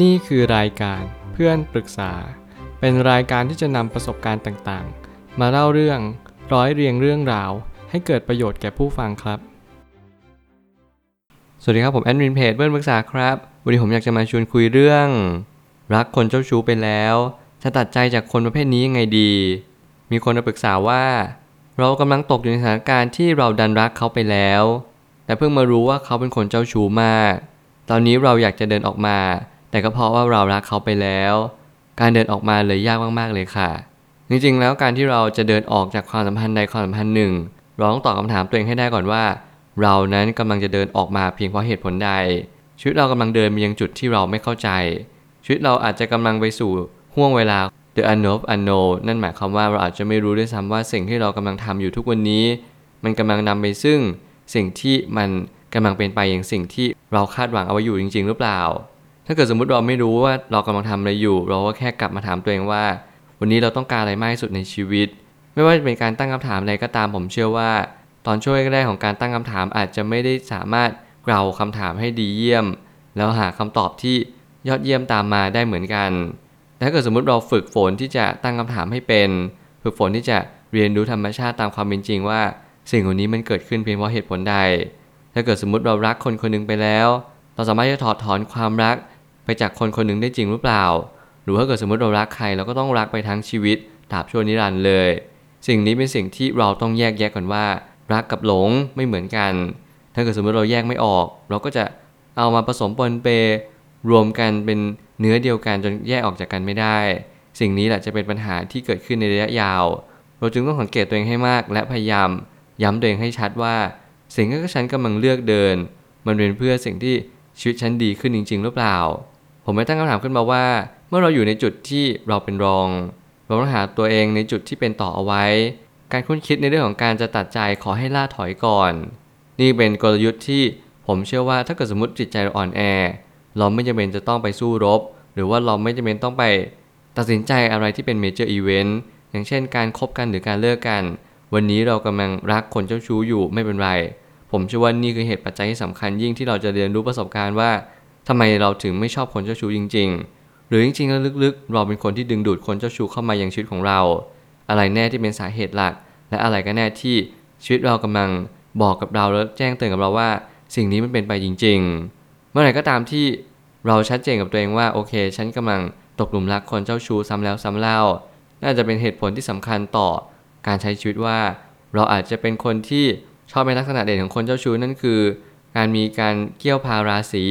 นี่คือรายการเพื่อนปรึกษา เป็นรายการที่จะนำประสบการณ์ต่างๆ มาเล่าเรื่องร้อยเรียงเรื่องราว ให้เกิดประโยชน์แก่ผู้ฟังครับ สวัสดีครับผมแอดมินเพจเพื่อนปรึกษาครับ วันนี้ผมอยากจะมาชวนคุยเรื่อง รักคนเจ้าชู้ไปแล้ว จะตัดใจจากคนประเภทนี้ยังไงดี มีคนมาปรึกษาว่า เรากำลังตกอยู่ในสถานการณ์ที่เราดันรักเขาไปแล้ว แต่เพิ่งมารู้ว่าเขาเป็นคนเจ้าชู้มาก ตอนนี้เราอยากจะเดินออกมา แต่ก็เพราะว่าเรารักเขาไปแล้ว การเดินออกมาเลยยากมากๆเลยค่ะ จริงๆ แล้วการที่เราจะเดินออกจากความสัมพันธ์ใดความสัมพันธ์หนึ่ง เราต้องตอบคำถามตัวเองให้ได้ก่อนว่า เรานั้นกำลังจะเดินออกมาเพียงเพราะเหตุผลใดชีวิตเรากำลังเดินไปยังจุดที่เราไม่เข้าใจชีวิตเราอาจจะกำลังไปสู่ห่วงเวลา the unknown unknown นั่นหมายความว่าเราอาจจะไม่รู้ด้วยซ้ำว่าสิ่งที่เรากำลังทำอยู่ทุกวันนี้ มันกำลังนำไปซึ่งสิ่งที่มันกำลังเป็นไปอย่างสิ่งที่เราคาดหวังเอาไว้อยู่จริง ๆ หรือเปล่า ถ้าเกิดสมมุติเราไม่รู้ว่าเรากำลังทำอะไรอยู่ เราก็แค่กลับมาถามตัวเองว่า วันนี้เราต้องการอะไรมากที่สุดในชีวิต ไม่ว่าจะเป็นการตั้งคำถามอะไรก็ตามผมเชื่อว่า ตอนช่วยแรกของการตั้งคำถามอาจจะไม่ได้สามารถเกลาคำถามให้ดีเยี่ยม แล้วหาคำตอบที่ยอดเยี่ยมตามมาได้เหมือนกันถ้าเกิดสมมุติเราฝึกฝนที่จะตั้งคำถามให้เป็น ฝึกฝนที่จะเรียนรู้ธรรมชาติตามความเป็นจริงว่า สิ่งเหล่านี้มันเกิดขึ้นเพียงเพราะเหตุผลใด ถ้าเกิดสมมติเรารักคนคนหนึงไปแล้ว เราสามารถจะถอดถอนความรัก ไปจากคนคนหนึ่งได้จริงหรือเปล่า หรือถ้าเกิดสมมติเรารักใครเราก็ต้องรักไปทั้งชีวิตตราบชั่วนิรันดร์เลย สิ่งนี้เป็นสิ่งที่เราต้องแยกแยะก่อนว่า รักกับหลงไม่เหมือนกัน ถ้าเกิดสมมติเราแยกไม่ออก เราก็จะเอามาผสมปนเปรวมกันเป็นเนื้อเดียวกันจนแยกออกจากกันไม่ได้ สิ่งนี้แหละจะเป็นปัญหาที่เกิดขึ้นในระยะยาว เราจึงต้องสังเกตตัวเองให้มาก และพยายาม ย้ำตัวเองให้ชัดว่าสิ่งที่ฉันกำลังเลือกเดิน มันเป็นเพื่อสิ่งที่ชีวิตฉันดีขึ้นจริง ๆ หรือเปล่า ผมไม่ตั้งคำถามขึ้นมาว่า เมื่อเราอยู่ในจุดที่เราเป็นรองเราต้องหาตัวเองในจุดที่เป็นต่อเอาไว้ การคุ้นคิดในเรื่องของการจะตัดใจขอให้ล่าถอยก่อน นี่เป็นกลยุทธ์ที่ผมเชื่อว่าถ้าเกิดสมมติจิตใจเราอ่อนแอ เราไม่จำเป็นจะต้องไปสู้รบ หรือว่าเราไม่จำเป็นต้องไปตัดสินใจอะไรที่เป็น major event อย่างเช่นการคบกันหรือการเลิกกัน วันนี้เรากำลังรักคนเจ้าชู้อยู่ไม่เป็นไร ผมเชื่อว่านี่คือเหตุปัจจัยที่สำคัญยิ่งที่เราจะเรียนรู้ประสบการณ์ว่า ทำไมเราถึงไม่ชอบคนเจ้าชู้จริง ๆ หรือจริงๆแล้วลึกๆ เราเป็นคนที่ดึงดูดคนเจ้าชู้เข้ามายังชีวิตของเรา อะไรแน่ที่เป็นสาเหตุหลัก และอะไรก็แน่ที่ชีวิตเรากำลังบอกกับเราแล้วแจ้งเตือนกับเราว่า สิ่งนี้มันเป็นไปจริง ๆ เมื่อไหร่ก็ตามที่เราชัดเจนกับตัวเองว่าโอเค ฉันกำลังตกหลุมรักคนเจ้าชู้ซ้ำแล้วซ้ำเล่า น่าจะเป็นเหตุผลที่สำคัญต่อการใช้ชีวิตว่า เราอาจจะเป็นคนที่ชอบในลักษณะเด่นของคนเจ้าชู้นั่นคือ การมีการเกี่ยวพาราศี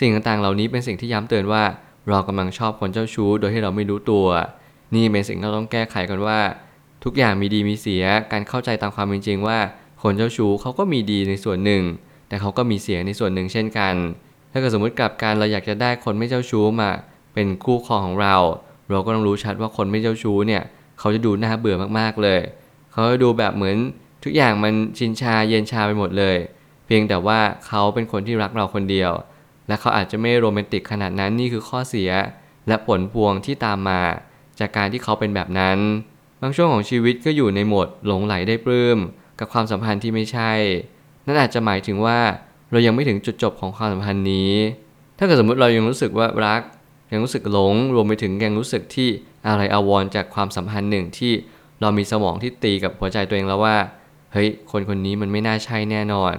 สิ่งต่างๆ เหล่านี้เป็นสิ่งที่ย้ำเตือนว่า เรากำลังชอบคนเจ้าชู้ โดยที่เราไม่รู้ตัว นี่เป็นสิ่งที่เราต้องแก้ไขกันว่า ทุกอย่างมีดีมีเสีย การเข้าใจตามความเป็นจริงว่า คนเจ้าชู้เขาก็มีดีในส่วนหนึ่ง แต่เขาก็มีเสียในส่วนหนึ่งเช่นกัน ถ้าเกิดสมมติกลับกันเราอยากจะได้คนไม่เจ้าชู้มา เป็นคู่ครองของเรา เราก็ต้องรู้ชัดว่าคนไม่เจ้าชู้เนี่ยเขาจะดูน่าเบื่อมากๆเลย เขาจะดูแบบเหมือนทุกอย่างมันชินชาเย็นชาไปหมดเลย เพียงแต่ว่าเขาเป็นคนที่รักเราคนเดียว และเขาอาจจะไม่โรแมนติกขนาดนั้นนี่คือข้อเสีย และผลพวงที่ตามมา จากการที่เขาเป็นแบบนั้น บางช่วงของชีวิตก็อยู่ในโหมดหลงไหลได้ปลื้มกับความสัมพันธ์ที่ไม่ใช่ นั่นอาจจะหมายถึงว่าเรายังไม่ถึงจุดจบของความสัมพันธ์นี้ ถ้าเกิดสมมติเรายังรู้สึกว่ารัก ยังรู้สึกหลง รวมไปถึงยังรู้สึกที่อะไรอาวรจากความสัมพันธ์หนึ่งที่เรามีสมองที่ตีกับหัวใจตัวเองแล้วว่า เฮ้ย คนคนนี้มันไม่น่าใช่แน่นอน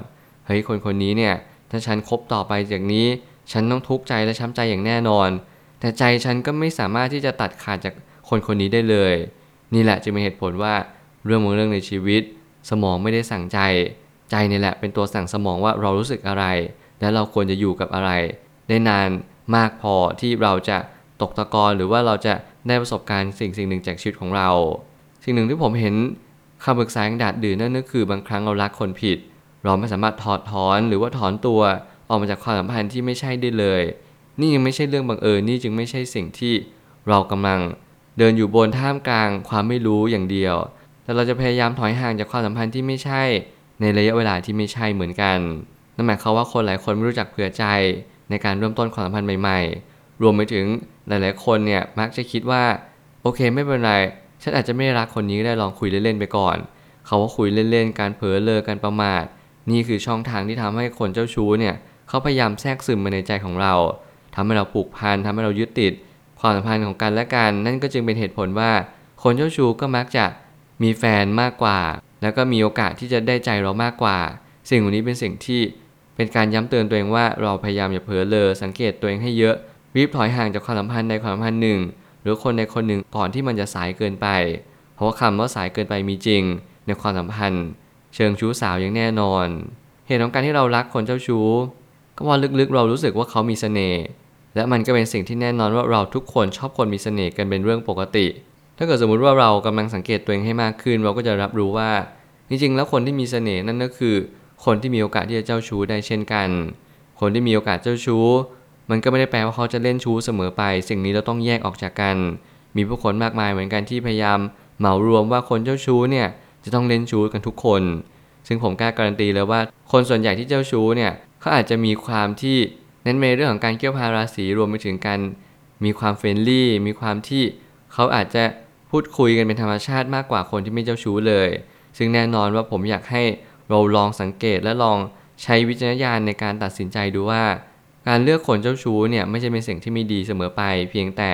เฮ้ย คนคนนี้เนี่ย ถ้าฉันคบต่อไปจากนี้ ฉันต้องทุกข์ใจและช้ำใจอย่างแน่นอน แต่ใจฉันก็ไม่สามารถที่จะตัดขาดจากคนคนนี้ได้เลย นี่แหละจะเป็นเหตุผลว่าเรื่องบางเรื่องในชีวิต สมองไม่ได้สั่งใจ ใจนี่แหละเป็นตัวสั่งสมองว่าเรารู้สึกอะไร และเราควรจะอยู่กับอะไร ได้นานมากพอที่เราจะตกตะกอนหรือว่าเราจะได้ประสบการณ์สิ่งสิ่งหนึ่งจากชีวิตของเรา สิ่งหนึ่งที่ผมเห็นคำปรึกษาอย่างดาดดื่นนั่นก็คือบางครั้งเรารักคนผิด เราไม่สามารถถอดถอนหรือว่าถอนตัวออกมาจากความสัมพันธ์ที่ไม่ใช่ได้เลย นี่ยังไม่ใช่เรื่องบังเอิญนี่จึงไม่ใช่สิ่งที่เรากำลังเดินอยู่บนท่ามกลางความไม่รู้อย่างเดียว แต่เราจะพยายามถอยห่างจากความสัมพันธ์ที่ไม่ใช่ ในระยะเวลาที่ไม่ใช่เหมือนกันนั่นหมายความว่าคนหลายคนไม่รู้จักเผื่อใจในการเริ่มต้นความสัมพันธ์ใหม่ ๆ รวมไปถึงหลายๆ คนเนี่ยมักจะคิดว่าโอเคไม่เป็นไรฉันอาจจะไม่รักคนนี้ได้ลองคุยเล่นๆไปก่อน เขาว่าคุยเล่นๆ การเผลอเลอการประมาท นี่คือช่องทางที่ทำให้คนเจ้าชู้เนี่ยเขาพยายามแทรกซึมมาในใจของเราทำให้เราผูกพันทำให้เรายึดติด ความสัมพันธ์ของกันและกัน นั่นก็จึงเป็นเหตุผลว่า คนเจ้าชู้ก็มักจะมีแฟนมากกว่า แล้วก็มีโอกาสที่จะได้ใจเรามากกว่า สิ่งเหล่านี้เป็นสิ่งที่เป็นการย้ำเตือนตัวเองว่าเราพยายามอย่าเผลอเลอสังเกตตัวเองให้เยอะรีบถอยห่างจากความสัมพันธ์ใดความสัมพันธ์หนึ่ง หรือคนในคนหนึ่งก่อนที่มันจะสายเกินไป เพราะว่าคำว่าสายเกินไปมีจริง ในความสัมพันธ์ เชิงชู้สาวอย่างแน่นอน เหตุของการที่เรารักคนเจ้าชู้ ก็เพราะลึกๆเรารู้สึกว่าเขามีเสน่ห์และมันก็เป็นสิ่งที่แน่นอนว่าเราทุกคนชอบคนมีเสน่ห์กันเป็นเรื่องปกติ ถ้าเกิดสมมุติว่าเรากำลังสังเกตตัวเองให้มากขึ้น เราก็จะรับรู้ว่า จริงๆ แล้วคนที่มีเสน่ห์นั่นก็คือ คนที่มีโอกาสที่จะเจ้าชู้ได้เช่นกัน คนที่มีโอกาสเจ้าชู้ มันก็ไม่ได้แปลว่าเขาจะเล่นชู้เสมอไป สิ่งนี้เราต้องแยกออกจากกัน มีผู้คนมากมายเหมือนกันที่พยายามเหมารวมว่าคนเจ้าชู้เนี่ย จะต้องเล่นชู้กันทุกคน ซึ่งผมกล้าการันตีเลยว่า คนส่วนใหญ่ที่เจ้าชู้เนี่ยเขาอาจจะมีความที่เน้นในเรื่องของการเกี่ยวพาราศีรวมไปถึงการมีความ friendly มีความที่เขาอาจจะพูดคุยกันเป็นธรรมชาติมากกว่าคนที่ไม่เจ้าชู้เลย ซึ่งแน่นอนว่าผมอยากให้เราลองสังเกตและลองใช้วิจารณญาณในการตัดสินใจดูว่า การเลือกคนเจ้าชู้เนี่ยไม่ใช่เป็นสิ่งที่ไม่ดีเสมอไป เพียงแต่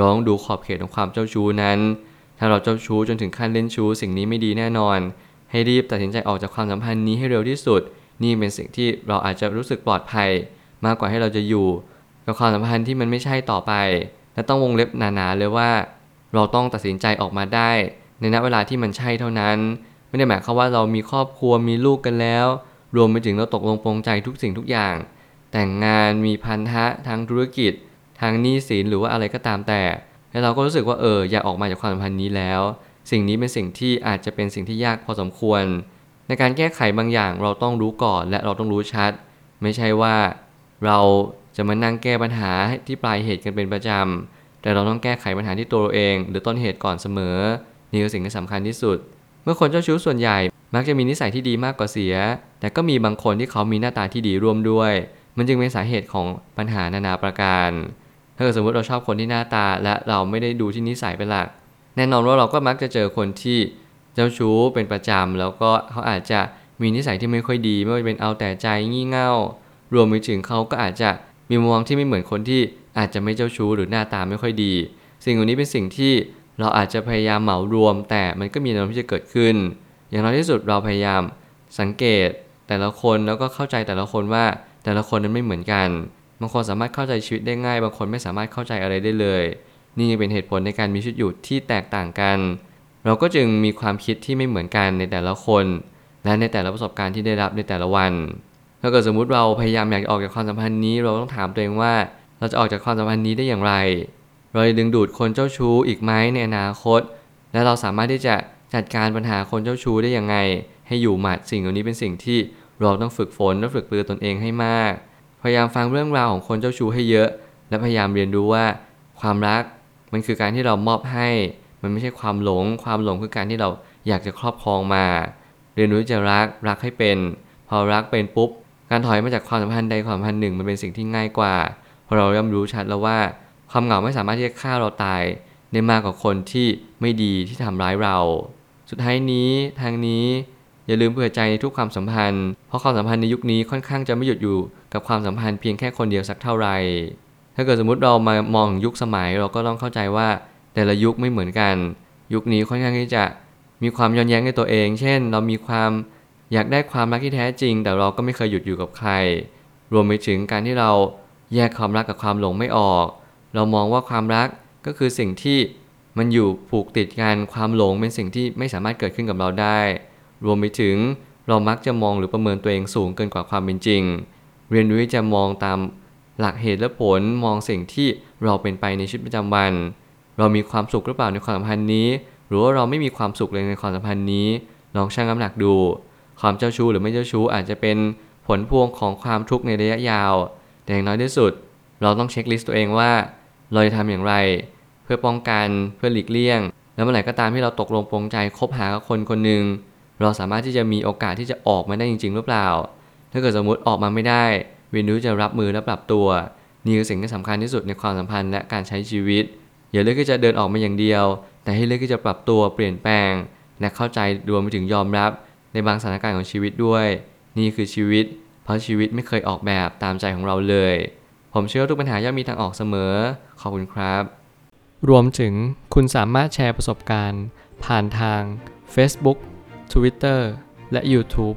ร้องดูขอบเขตของความเจ้าชู้นั้น ถ้าเราเจ้าชู้จนถึงขั้นเล่นชู้สิ่งนี้ไม่ดีแน่นอน ให้รีบตัดสินใจออกจากความสัมพันธ์นี้ให้เร็วที่สุด นี่เป็นสิ่งที่เราอาจจะรู้สึกปลอดภัย มากกว่าให้เราจะอยู่กับความสัมพันธ์ที่มันไม่ใช่ต่อไป และต้องวงเล็บหนาๆเลยว่า เราต้องตัดสินใจออกมาได้ ในณเวลาที่มันใช่เท่านั้น ไม่ได้หมายความว่าเรามีครอบครัวมีลูกกันแล้ว รวมไปถึงเราตกลงปรงใจทุกสิ่งทุกอย่าง แต่งงานมีพันธะทางธุรกิจ ทางหนี้สินหรือว่าอะไรก็ตามแต่ แล้วเราก็รู้สึกว่าเอออยากออกมาจากความสัมพันธ์นี้แล้ว สิ่งนี้เป็นสิ่งที่อาจจะเป็นสิ่งที่ยากพอสมควร ในการแก้ไขบางอย่างเราต้องรู้ก่อนและเราต้องรู้ชัด ไม่ใช่ว่าเราจะมานั่งแก้ปัญหาที่ปลายเหตุกันเป็นประจำ แต่เราต้องแก้ไขปัญหาที่ตัวเราเอง หรือต้นเหตุก่อนเสมอ นี่คือสิ่งที่สำคัญที่สุด เมื่อคนเจ้าชู้ส่วนใหญ่มักจะมีนิสัยที่ดีมากกว่าเสีย แต่ก็มีบางคนที่เขามีหน้าตาที่ดีร่วมด้วย มันจึงเป็นสาเหตุของปัญหานานาประการ ถ้าเกิดสมมติเราชอบคนที่หน้าตา และเราไม่ได้ดูที่นิสัยเป็นหลัก แน่นอนว่าเราก็มักจะเจอคนที่เจ้าชู้เป็นประจำแล้วก็เขาอาจจะมีนิสัยที่ไม่ค่อยดีไม่ว่าจะเป็นเอาแต่ใจงี่เง่า รวมไปถึงเขาก็อาจจะมีมุมมองที่ไม่เหมือนคนที่อาจจะไม่เจ้าชู้หรือหน้าตาไม่ค่อยดี สิ่งเหล่านี้เป็นสิ่งที่เราอาจจะพยายามเหมารวม แต่มันก็มีแนวโน้มที่จะเกิดขึ้น อย่างน้อยที่สุดเราพยายามสังเกตแต่ละคนแล้วก็เข้าใจแต่ละคนว่าแต่ละคนนั้นไม่เหมือนกัน บางคนสามารถเข้าใจชีวิตได้ง่าย บางคนไม่สามารถเข้าใจอะไรได้เลย นี่ยังเป็นเหตุผลในการมีชีวิตอยู่ที่แตกต่างกัน เราก็จึงมีความคิดที่ไม่เหมือนกันในแต่ละคน และในแต่ละประสบการณ์ที่ได้รับในแต่ละวัน ถ้าเกิดสมมุติเราพยายามอยากออกจากความสัมพันธ์นี้ เราต้องถามตัวเองว่า เราจะออกจากความสัมพันธ์นี้ได้อย่างไร เราจะดึงดูดคนเจ้าชู้อีกไหมในอนาคต และเราสามารถที่จะจัดการปัญหาคนเจ้าชู้ได้อยังไง ให้อยู่หมัดสิ่งเหล่านี้เป็นสิ่งที่เราต้องฝึกฝนและฝึกปรือตนเองให้มาก พยายามฟังเรื่องราวของคนเจ้าชู้ให้เยอะ และพยายามเรียนรู้ว่าความรักมันคือการที่เรามอบให้ มันไม่ใช่ความหลง ความหลงคือการที่เราอยากจะครอบครองมา เรียนรู้จะรักรักให้เป็น พอรักเป็นปุ๊บ การถอยมาจากความสัมพันธ์ใดความสัมพันธ์หนึ่งมันเป็นสิ่งที่ง่ายกว่าเพราะเราย่อมรู้ชัดแล้วว่า ความเหงาไม่สามารถที่จะฆ่าเราตายได้มากกว่าคนที่ไม่ดีที่ทำร้ายเรา สุดท้ายนี้ทางนี้อย่าลืมเผื่อใจในทุกความสัมพันธ์ เพราะความสัมพันธ์ในยุคนี้ค่อนข้างจะไม่หยุดอยู่ กับความสัมพันธ์เพียงแค่คนเดียวสักเท่าไหร่ ถ้าเกิดสมมติเรามามองยุคสมัยเราก็ต้องเข้าใจว่าแต่ละยุคไม่เหมือนกัน ยุคนี้ค่อนข้างที่จะมีความย้อนแย้งในตัวเอง เช่น เรามีความอยากได้ความรักที่แท้จริง แต่เราก็ไม่เคยหยุดอยู่กับใคร รวมไปถึงการที่เราแยกความรักกับความหลงไม่ออก เรามองว่าความรักก็คือสิ่งที่มันอยู่ผูกติดกันความหลงเป็นสิ่งที่ไม่สามารถเกิดขึ้นกับเราได้ รวมไปถึงเรามักจะมองหรือประเมินตัวเองสูงเกินกว่าความเป็นจริง เรียนรู้ที่จะมองตามหลักเหตุและผลมองสิ่งที่เราเป็นไปในชีวิตประจำวัน เรามีความสุขหรือเปล่าในความสัมพันธ์นี้ หรือว่าเราไม่มีความสุขเลยในความสัมพันธ์นี้ลองชั่งน้ำหนักดู ความเจ้าชู้หรือไม่เจ้าชู้อาจจะเป็นผลพวงของความทุกข์ในระยะยาว แต่อย่างน้อยที่สุด เราต้องเช็คลิสต์ตัวเองว่า เราจะทำอย่างไร เพื่อป้องกันเพื่อหลีกเลี่ยง แล้วเมื่อไหร่ก็ตามที่เราตกลงปรงใจคบหากับคนคนหนึ่งเราสามารถที่จะมีโอกาสที่จะออกมาได้จริง ๆ หรือเปล่า ถ้าเกิดสมมติออกมาไม่ได้เรียนรู้จะรับมือและปรับตัวนี่คือสิ่งที่สำคัญที่สุดในความสัมพันธ์และการใช้ชีวิต อย่าเลือกที่จะเดินออกมาอย่างเดียว แต่ให้เลือกที่จะปรับตัวเปลี่ยนแปลง และเข้าใจรวมไปถึงยอมรับ ในบางสถานการณ์ของชีวิตด้วย นี่คือชีวิต เพราะชีวิตไม่เคยออกแบบตามใจของเราเลย ผมเชื่อว่าทุกปัญหาย่อมมีทางออกเสมอ ขอบคุณครับ รวมถึงคุณสามารถแชร์ประสบการณ์ ผ่านทาง Facebook Twitter และ YouTube